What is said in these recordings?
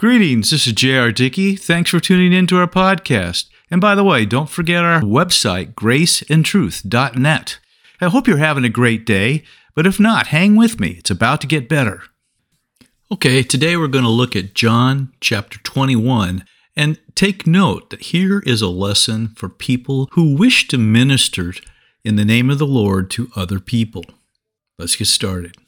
Greetings, this is J.R. Dickey. Thanks for tuning in to our podcast. And by the way, don't forget our website, graceandtruth.net. I hope you're having a great day, but if not, hang with me. It's about to get better. Okay, today we're going to look at John chapter 21 and take note that here is a lesson for people who wish to minister in the name of the Lord to other people. Let's get started.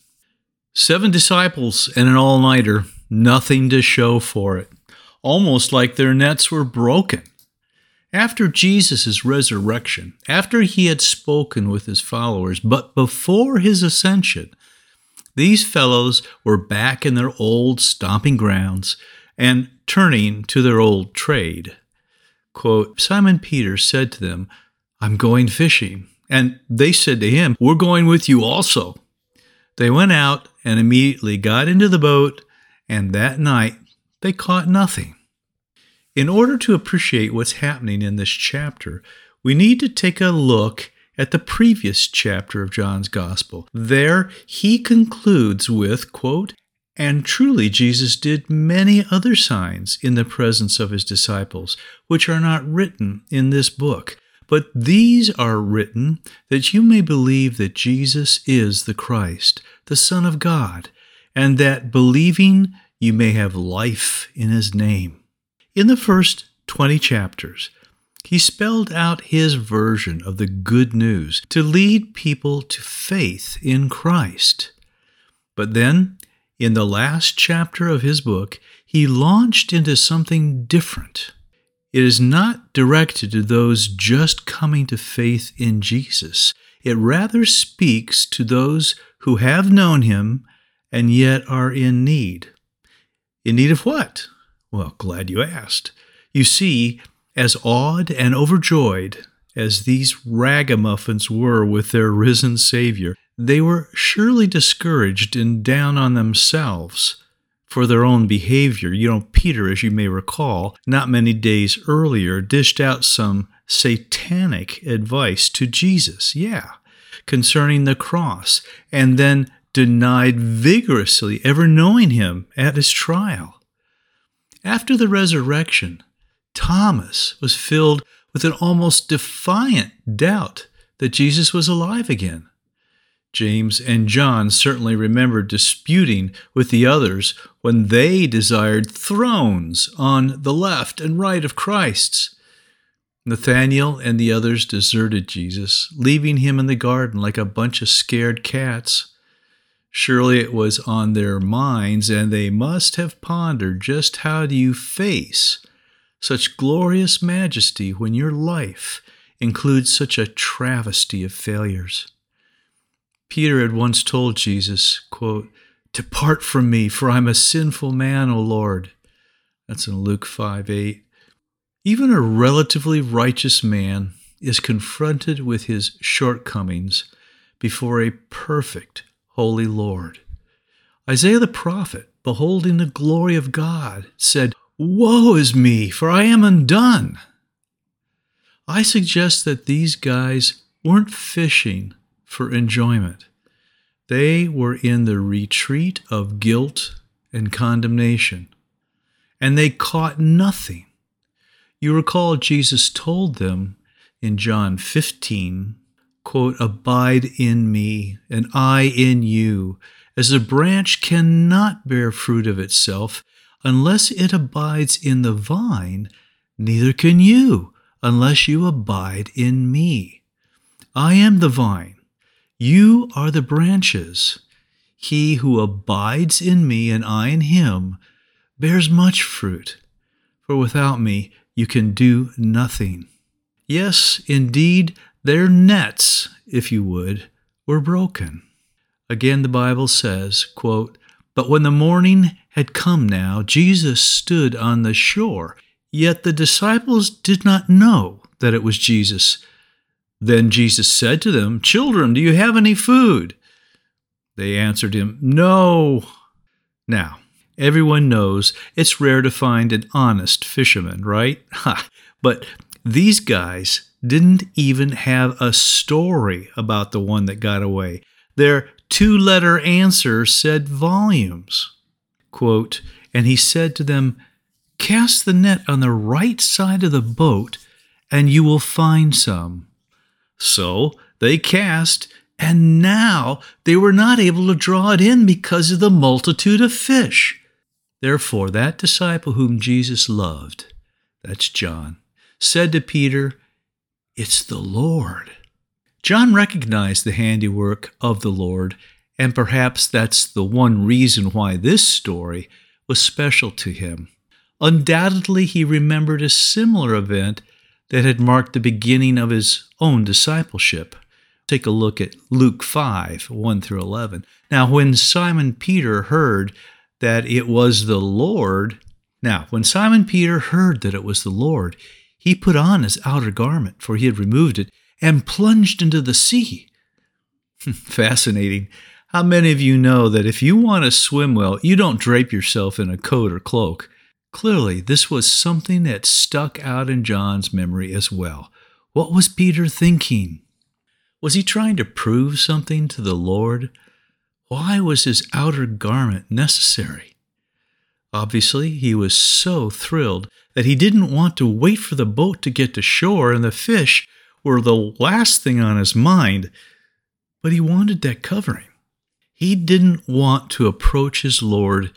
Seven disciples and an all nighter, nothing to show for it, almost like their nets were broken. After Jesus' resurrection, after he had spoken with his followers, but before his ascension, these fellows were back in their old stomping grounds and turning to their old trade. Quote, Simon Peter said to them, I'm going fishing. And they said to him, We're going with you also. They went out and immediately got into the boat, and that night they caught nothing. In order to appreciate what's happening in this chapter, we need to take a look at the previous chapter of John's Gospel. There, he concludes with, quote, and truly Jesus did many other signs in the presence of his disciples, which are not written in this book. But these are written that you may believe that Jesus is the Christ, the Son of God, and that believing you may have life in his name. In the first 20 chapters, he spelled out his version of the good news to lead people to faith in Christ. But then, in the last chapter of his book, he launched into something different. It is not directed to those just coming to faith in Jesus. It rather speaks to those who have known him and yet are in need. In need of what? Well, glad you asked. You see, as awed and overjoyed as these ragamuffins were with their risen Savior, they were surely discouraged and down on themselves for their own behavior. You know, Peter, as you may recall, not many days earlier, dished out some satanic advice to Jesus, yeah, concerning the cross, and then denied vigorously ever knowing him at his trial. After the resurrection, Thomas was filled with an almost defiant doubt that Jesus was alive again. James and John certainly remembered disputing with the others when they desired thrones on the left and right of Christ's. Nathanael and the others deserted Jesus, leaving him in the garden like a bunch of scared cats. Surely it was on their minds, and they must have pondered just how do you face such glorious majesty when your life includes such a travesty of failures. Peter had once told Jesus, quote, Depart from me, for I'm a sinful man, O Lord. That's in Luke 5 8. Even a relatively righteous man is confronted with his shortcomings before a perfect, holy Lord. Isaiah the prophet, beholding the glory of God, said, Woe is me, for I am undone. I suggest that these guys weren't fishing for enjoyment. They were in the retreat of guilt and condemnation, and they caught nothing. You recall Jesus told them in John 15 quote, Abide in me, and I in you, as a branch cannot bear fruit of itself unless it abides in the vine, neither can you unless you abide in me. I am the vine, you are the branches. He who abides in me and I in him bears much fruit, for without me you can do nothing. Yes, indeed, their nets, if you would, were broken. Again, the Bible says, quote, But when the morning had come now, Jesus stood on the shore, yet the disciples did not know that it was Jesus. Then Jesus said to them, Children, do you have any food? They answered him, No. Now, everyone knows it's rare to find an honest fisherman, right? but these guys didn't even have a story about the one that got away. Their two letter answer said volumes. Quote, And he said to them, Cast the net on the right side of the boat, and you will find some. So they cast, and now they were not able to draw it in because of the multitude of fish. Therefore, that disciple whom Jesus loved, that's John, said to Peter, It's the Lord. John recognized the handiwork of the Lord, and perhaps that's the one reason why this story was special to him. Undoubtedly, he remembered a similar event that had marked the beginning of his own discipleship. Take a look at Luke 5 1 through 11. Now, when Simon Peter heard that it was the Lord, now, when Simon Peter heard that it was the Lord, he put on his outer garment, for he had removed it, and plunged into the sea. Fascinating. How many of you know that if you want to swim well, you don't drape yourself in a coat or cloak? Clearly, this was something that stuck out in John's memory as well. What was Peter thinking? Was he trying to prove something to the Lord? Why was his outer garment necessary? Obviously, he was so thrilled that he didn't want to wait for the boat to get to shore and the fish were the last thing on his mind, but he wanted that covering. He didn't want to approach his Lord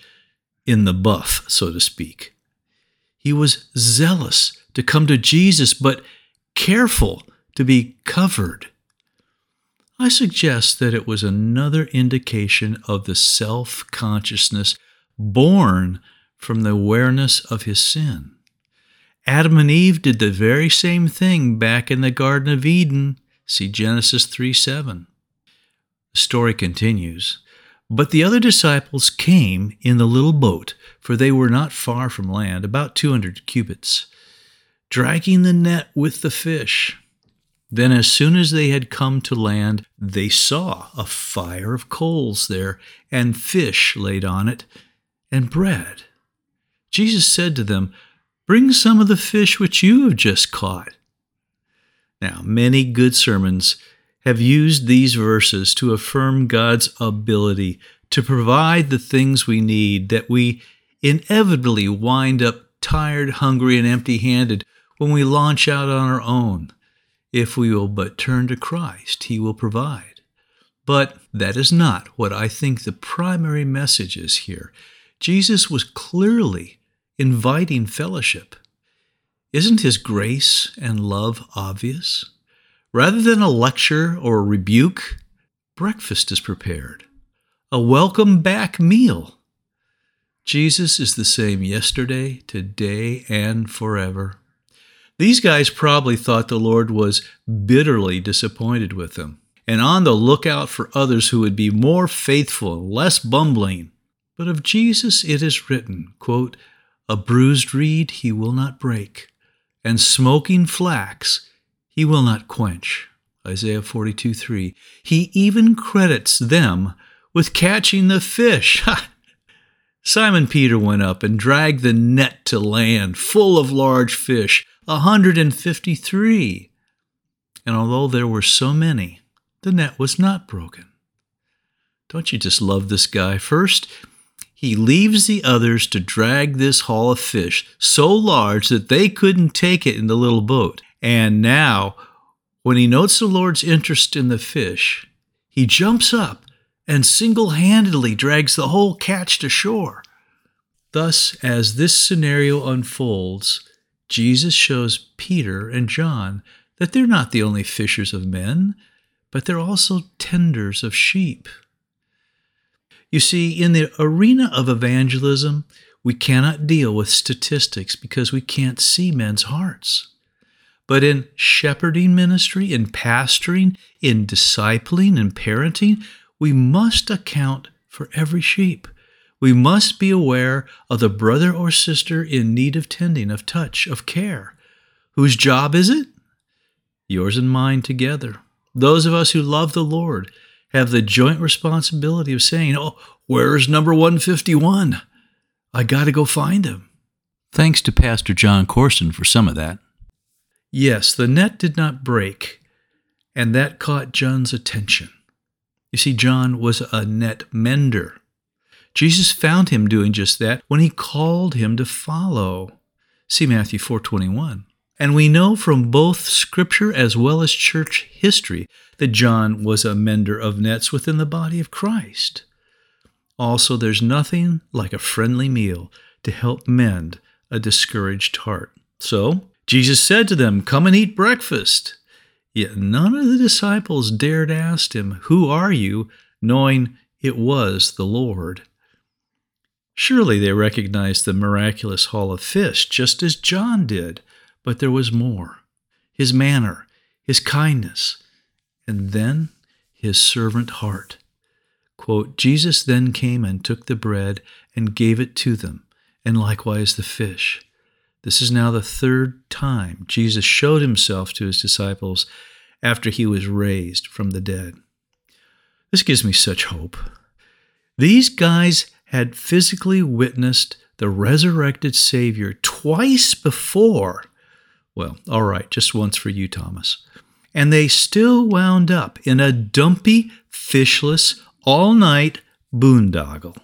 in the buff, so to speak. He was zealous to come to Jesus, but careful to be covered. I suggest that it was another indication of the self consciousness born from the awareness of his sin. Adam and Eve did the very same thing back in the Garden of Eden. See Genesis 3 7. The story continues. But the other disciples came in the little boat, for they were not far from land, about 200 cubits, dragging the net with the fish. Then, as soon as they had come to land, they saw a fire of coals there, and fish laid on it, and bread. Jesus said to them, Bring some of the fish which you have just caught. Now, many good sermons have used these verses to affirm God's ability to provide the things we need, that we inevitably wind up tired, hungry, and empty handed when we launch out on our own. If we will but turn to Christ, He will provide. But that is not what I think the primary message is here. Jesus was clearly inviting fellowship. Isn't his grace and love obvious? Rather than a lecture or a rebuke, breakfast is prepared, a welcome back meal. Jesus is the same yesterday, today, and forever. These guys probably thought the Lord was bitterly disappointed with them and on the lookout for others who would be more faithful and less bumbling. But of Jesus it is written, quote, a bruised reed he will not break, and smoking flax he will not quench. Isaiah 42 3. He even credits them with catching the fish. Simon Peter went up and dragged the net to land full of large fish, a 153. And although there were so many, the net was not broken. Don't you just love this guy? First, he leaves the others to drag this haul of fish so large that they couldn't take it in the little boat. And now, when he notes the Lord's interest in the fish, he jumps up and single handedly drags the whole catch to shore. Thus, as this scenario unfolds, Jesus shows Peter and John that they're not the only fishers of men, but they're also tenders of sheep. You see, in the arena of evangelism, we cannot deal with statistics because we can't see men's hearts. But in shepherding ministry, in pastoring, in discipling and parenting, we must account for every sheep. We must be aware of the brother or sister in need of tending, of touch, of care. Whose job is it? Yours and mine together. Those of us who love the Lord have the joint responsibility of saying, Oh, where's number 151? I got to go find him. Thanks to Pastor Jon Courson for some of that. Yes, the net did not break, and that caught John's attention. You see, John was a net mender. Jesus found him doing just that when he called him to follow. See Matthew 4:21. And we know from both scripture as well as church history that John was a mender of nets within the body of Christ. Also, there's nothing like a friendly meal to help mend a discouraged heart. So, Jesus said to them, Come and eat breakfast. Yet none of the disciples dared ask him, Who are you? knowing it was the Lord. Surely they recognized the miraculous haul of fish, just as John did, but there was more his manner, his kindness, and then his servant heart. Quote, Jesus then came and took the bread and gave it to them, and likewise the fish. This is now the third time Jesus showed himself to his disciples after he was raised from the dead. This gives me such hope. These guys had physically witnessed the resurrected Savior twice before. Well, all right, just once for you, Thomas. And they still wound up in a dumpy, fishless, all night boondoggle.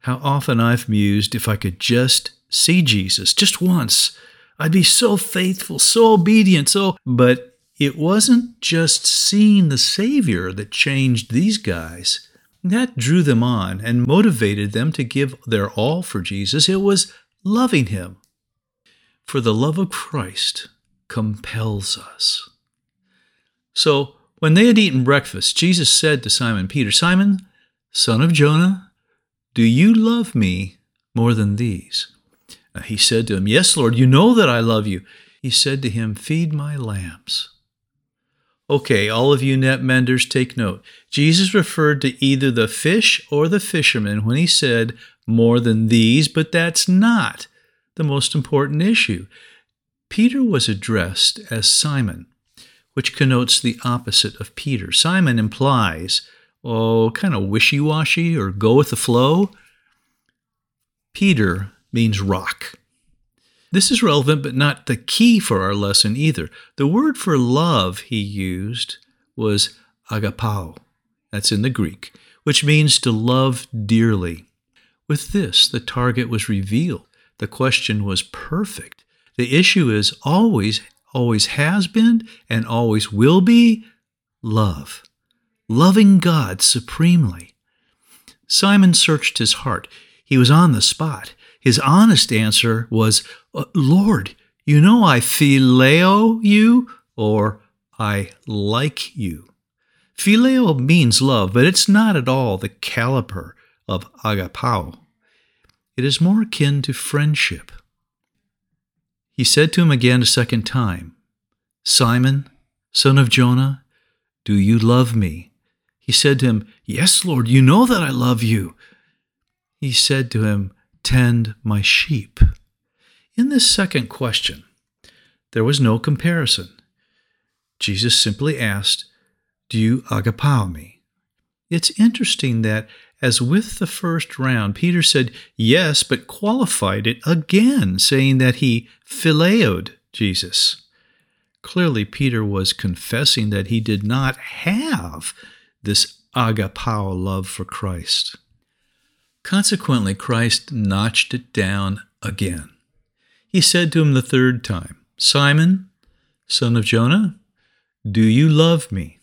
How often I've mused if I could just see Jesus just once. I'd be so faithful, so obedient, so. But it wasn't just seeing the Savior that changed these guys. That drew them on and motivated them to give their all for Jesus. It was loving Him. For the love of Christ compels us. So, when they had eaten breakfast, Jesus said to Simon Peter, Simon, son of Jonah, do you love me more than these? He said to him, Yes, Lord, you know that I love you. He said to him, Feed my lambs. Okay, all of you net menders, take note. Jesus referred to either the fish or the fishermen when he said, More than these, but that's not the most important issue. Peter was addressed as Simon, which connotes the opposite of Peter. Simon implies, oh, kind of wishy washy or go with the flow. Peter means rock. This is relevant, but not the key for our lesson either. The word for love he used was agapao. That's in the Greek, which means to love dearly. With this, the target was revealed. The question was perfect. The issue is always, always has been, and always will be love. Loving God supremely. Simon searched his heart. He was on the spot. His honest answer was, uh, Lord, you know I phileo you, or I like you. Phileo means love, but it's not at all the caliper of agapao. It is more akin to friendship. He said to him again a second time, Simon, son of Jonah, do you love me? He said to him, Yes, Lord, you know that I love you. He said to him, tend my sheep? In this second question, there was no comparison. Jesus simply asked, Do you agapao me? It's interesting that, as with the first round, Peter said yes, but qualified it again, saying that he phileoed Jesus. Clearly, Peter was confessing that he did not have this agapao love for Christ. Consequently, Christ notched it down again. He said to him the third time, Simon, son of Jonah, do you love me?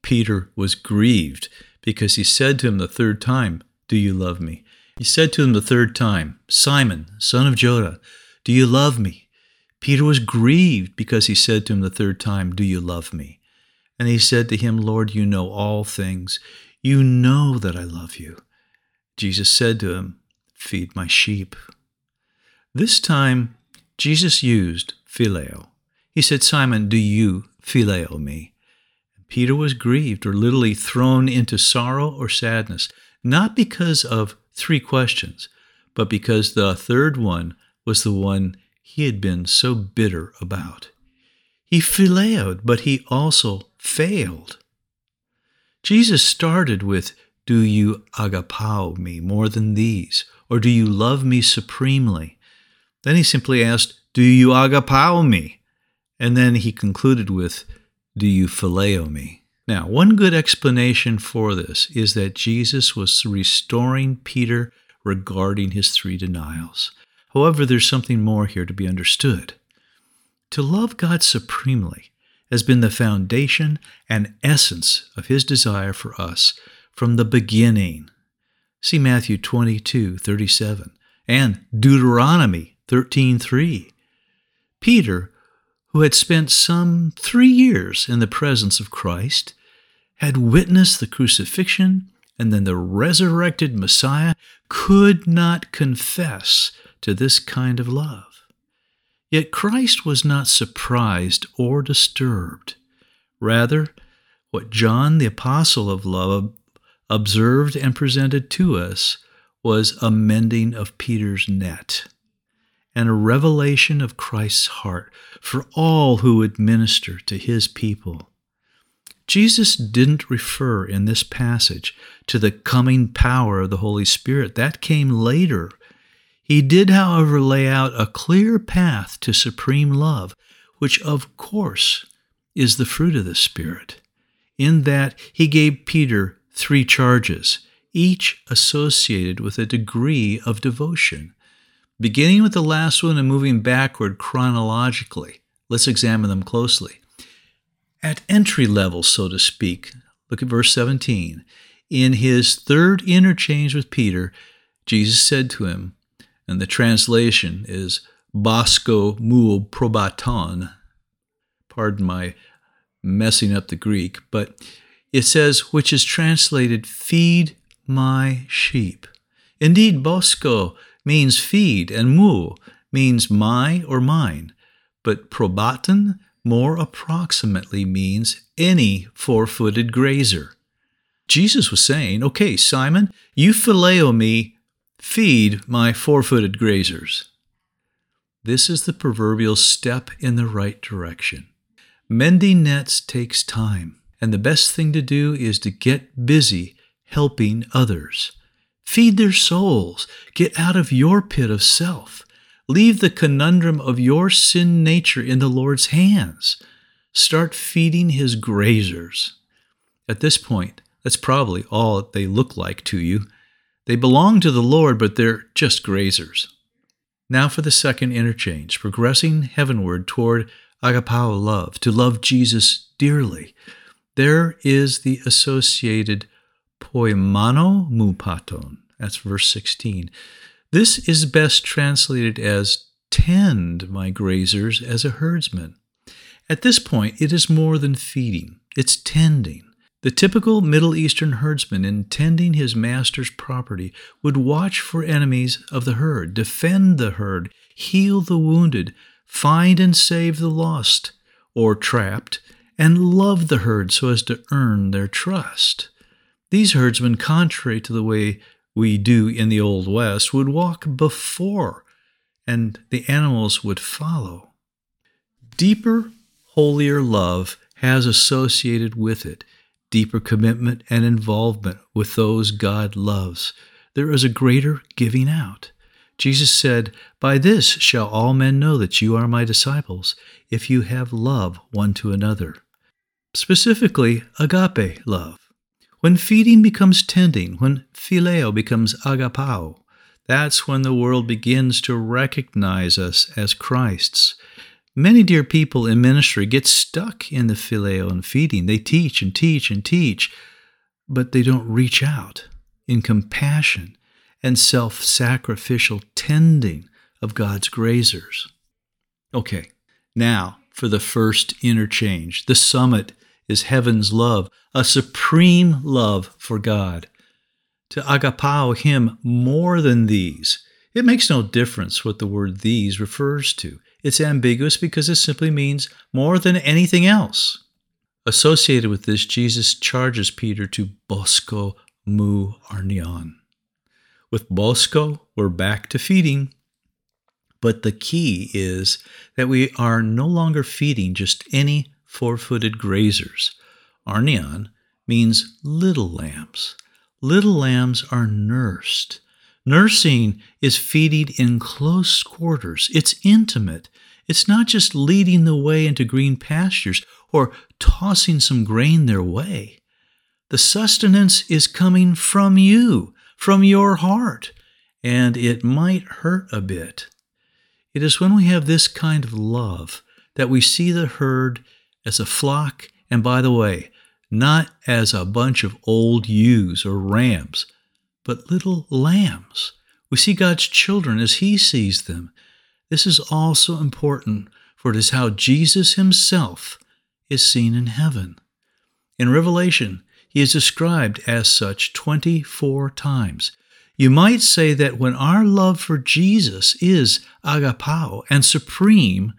Peter was grieved because he said to him the third time, Do you love me? He said to him the third time, Simon, son of Jonah, do you love me? Peter was grieved because he said to him the third time, Do you love me? And he said to him, Lord, you know all things. You know that I love you. Jesus said to him, Feed my sheep. This time, Jesus used phileo. He said, Simon, do you phileo me? Peter was grieved or literally thrown into sorrow or sadness, not because of three questions, but because the third one was the one he had been so bitter about. He phileoed, but he also failed. Jesus started with do you agapao me more than these? Or do you love me supremely? Then he simply asked, Do you agapao me? And then he concluded with, Do you phileo me? Now, one good explanation for this is that Jesus was restoring Peter regarding his three denials. However, there's something more here to be understood. To love God supremely has been the foundation and essence of his desire for us from the beginning. See Matthew 22, 37 and Deuteronomy 13:3. Peter who had spent some three years in the presence of Christ, had witnessed the crucifixion and then the resurrected Messiah, could not confess to this kind of love. Yet Christ was not surprised or disturbed. Rather, what John, the apostle of love, observed and presented to us was a mending of Peter's net and a revelation of Christ's heart for all who would minister to his people. Jesus didn't refer in this passage to the coming power of the Holy Spirit. That came later. He did, however, lay out a clear path to supreme love, which, of course, is the fruit of the Spirit. In that, he gave Peter three charges, each associated with a degree of devotion. Beginning with the last one and moving backward chronologically, let's examine them closely. At entry level, so to speak, look at verse 17. In his third interchange with Peter, Jesus said to him, and the translation is Bosco mu probaton. Pardon my messing up the Greek, but it says, which is translated, feed my sheep. Indeed, Bosco means feed, and mu means my or mine, but probaton more approximately means any four footed grazer. Jesus was saying, Okay, Simon, you phileo me, feed my four footed grazers. This is the proverbial step in the right direction. Mending nets takes time, and the best thing to do is to get busy helping others. Feed their souls. Get out of your pit of self. Leave the conundrum of your sin nature in the Lord's hands. Start feeding his grazers. At this point, that's probably all they look like to you. They belong to the Lord, but they're just grazers. Now for the second interchange, progressing heavenward toward agapao love, to love Jesus dearly. There is the associated poimano mupaton. That's verse 16. This is best translated as tend my grazers as a herdsman. At this point, it is more than feeding, it's tending. The typical Middle Eastern herdsman, in tending his master's property, would watch for enemies of the herd, defend the herd, heal the wounded, find and save the lost or trapped, and love the herd so as to earn their trust. These herdsmen, contrary to the way we do in the Old West, would walk before and the animals would follow. Deeper, holier love has associated with it deeper commitment and involvement with those God loves. There is a greater giving out. Jesus said, By this shall all men know that you are my disciples, if you have love one to another. Specifically, agape love. When feeding becomes tending, when phileo becomes agapao, that's when the world begins to recognize us as Christ's. Many dear people in ministry get stuck in the phileo and feeding. They teach and teach and teach, but they don't reach out in compassion and self sacrificial tending of God's grazers. Okay, now for the first interchange, the summit is heaven's love, a supreme love for God. To agapao Him more than these. It makes no difference what the word these refers to. It's ambiguous because it simply means more than anything else. Associated with this, Jesus charges Peter to bosco mu arnion. With bosco, we're back to feeding. But the key is that we are no longer feeding just any four footed grazers. Arnion means little lambs. Little lambs are nursed. Nursing is feeding in close quarters. It's intimate. It's not just leading the way into green pastures or tossing some grain their way. The sustenance is coming from you, from your heart, and it might hurt a bit. It is when we have this kind of love that we see the herd as a flock, and by the way, not as a bunch of old ewes or rams, but little lambs. We see God's children as He sees them. This is also important, for it is how Jesus Himself is seen in heaven. In Revelation, He is described as such 24 times. You might say that when our love for Jesus is agapao and supreme,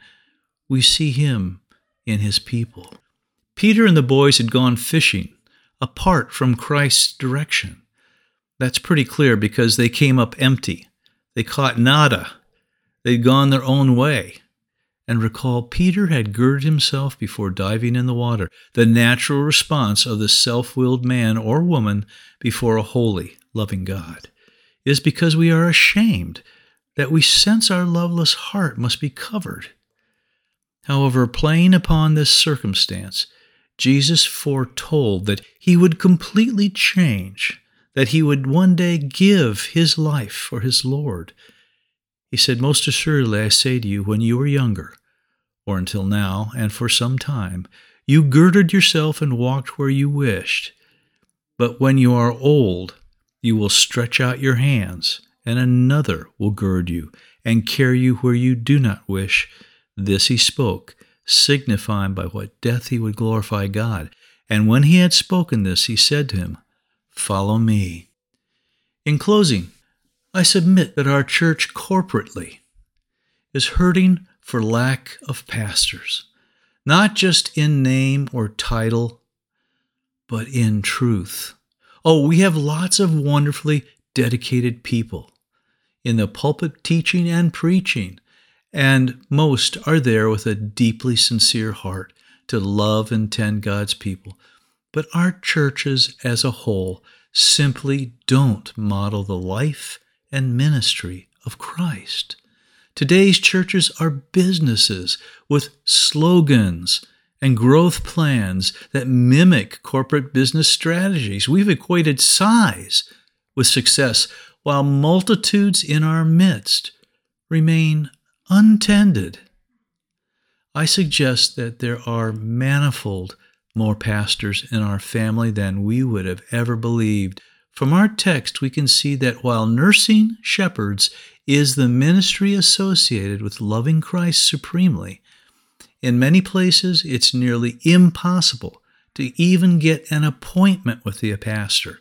we see Him in His people. Peter and the boys had gone fishing apart from Christ's direction. That's pretty clear because they came up empty. They caught nada. They'd gone their own way. And recall, Peter had girded himself before diving in the water, the natural response of the self willed man or woman before a holy, loving God. It is because we are ashamed that we sense our loveless heart must be covered. However, playing upon this circumstance, Jesus foretold that he would completely change, that he would one day give his life for his Lord. He said, Most assuredly, I say to you, when you were younger, or until now, and for some time, you girded yourself and walked where you wished. But when you are old, you will stretch out your hands, and another will gird you and carry you where you do not wish. This he spoke signifying by what death he would glorify God. And when he had spoken this, he said to him, Follow me. In closing, I submit that our church corporately is hurting for lack of pastors, not just in name or title, but in truth. Oh, we have lots of wonderfully dedicated people in the pulpit teaching and preaching and most are there with a deeply sincere heart to love and tend God's people. But our churches as a whole simply don't model the life and ministry of Christ. Today's churches are businesses with slogans and growth plans that mimic corporate business strategies. We've equated size with success, while multitudes in our midst remain untended. I suggest that there are manifold more pastors in our family than we would have ever believed. From our text, we can see that while nursing shepherds is the ministry associated with loving Christ supremely, in many places it's nearly impossible to even get an appointment with the pastor.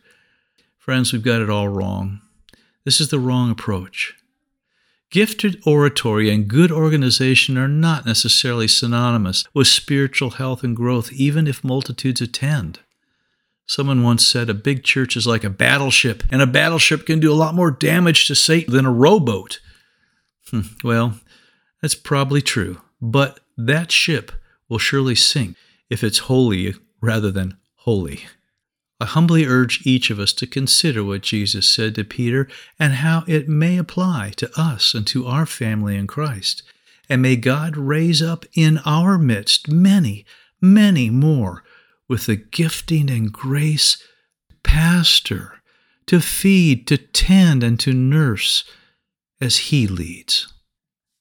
Friends, we've got it all wrong. This is the wrong approach. Gifted oratory and good organization are not necessarily synonymous with spiritual health and growth, even if multitudes attend. Someone once said a big church is like a battleship, and a battleship can do a lot more damage to Satan than a rowboat. Hmm, well, that's probably true, but that ship will surely sink if it's holey rather than holy. I humbly urge each of us to consider what Jesus said to Peter and how it may apply to us and to our family in Christ. And may God raise up in our midst many, many more with the gifting and grace to pastor to feed, to tend, and to nurse as he leads.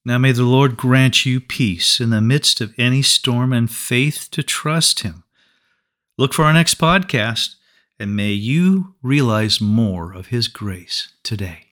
Now may the Lord grant you peace in the midst of any storm and faith to trust him. Look for our next podcast and may you realize more of His grace today.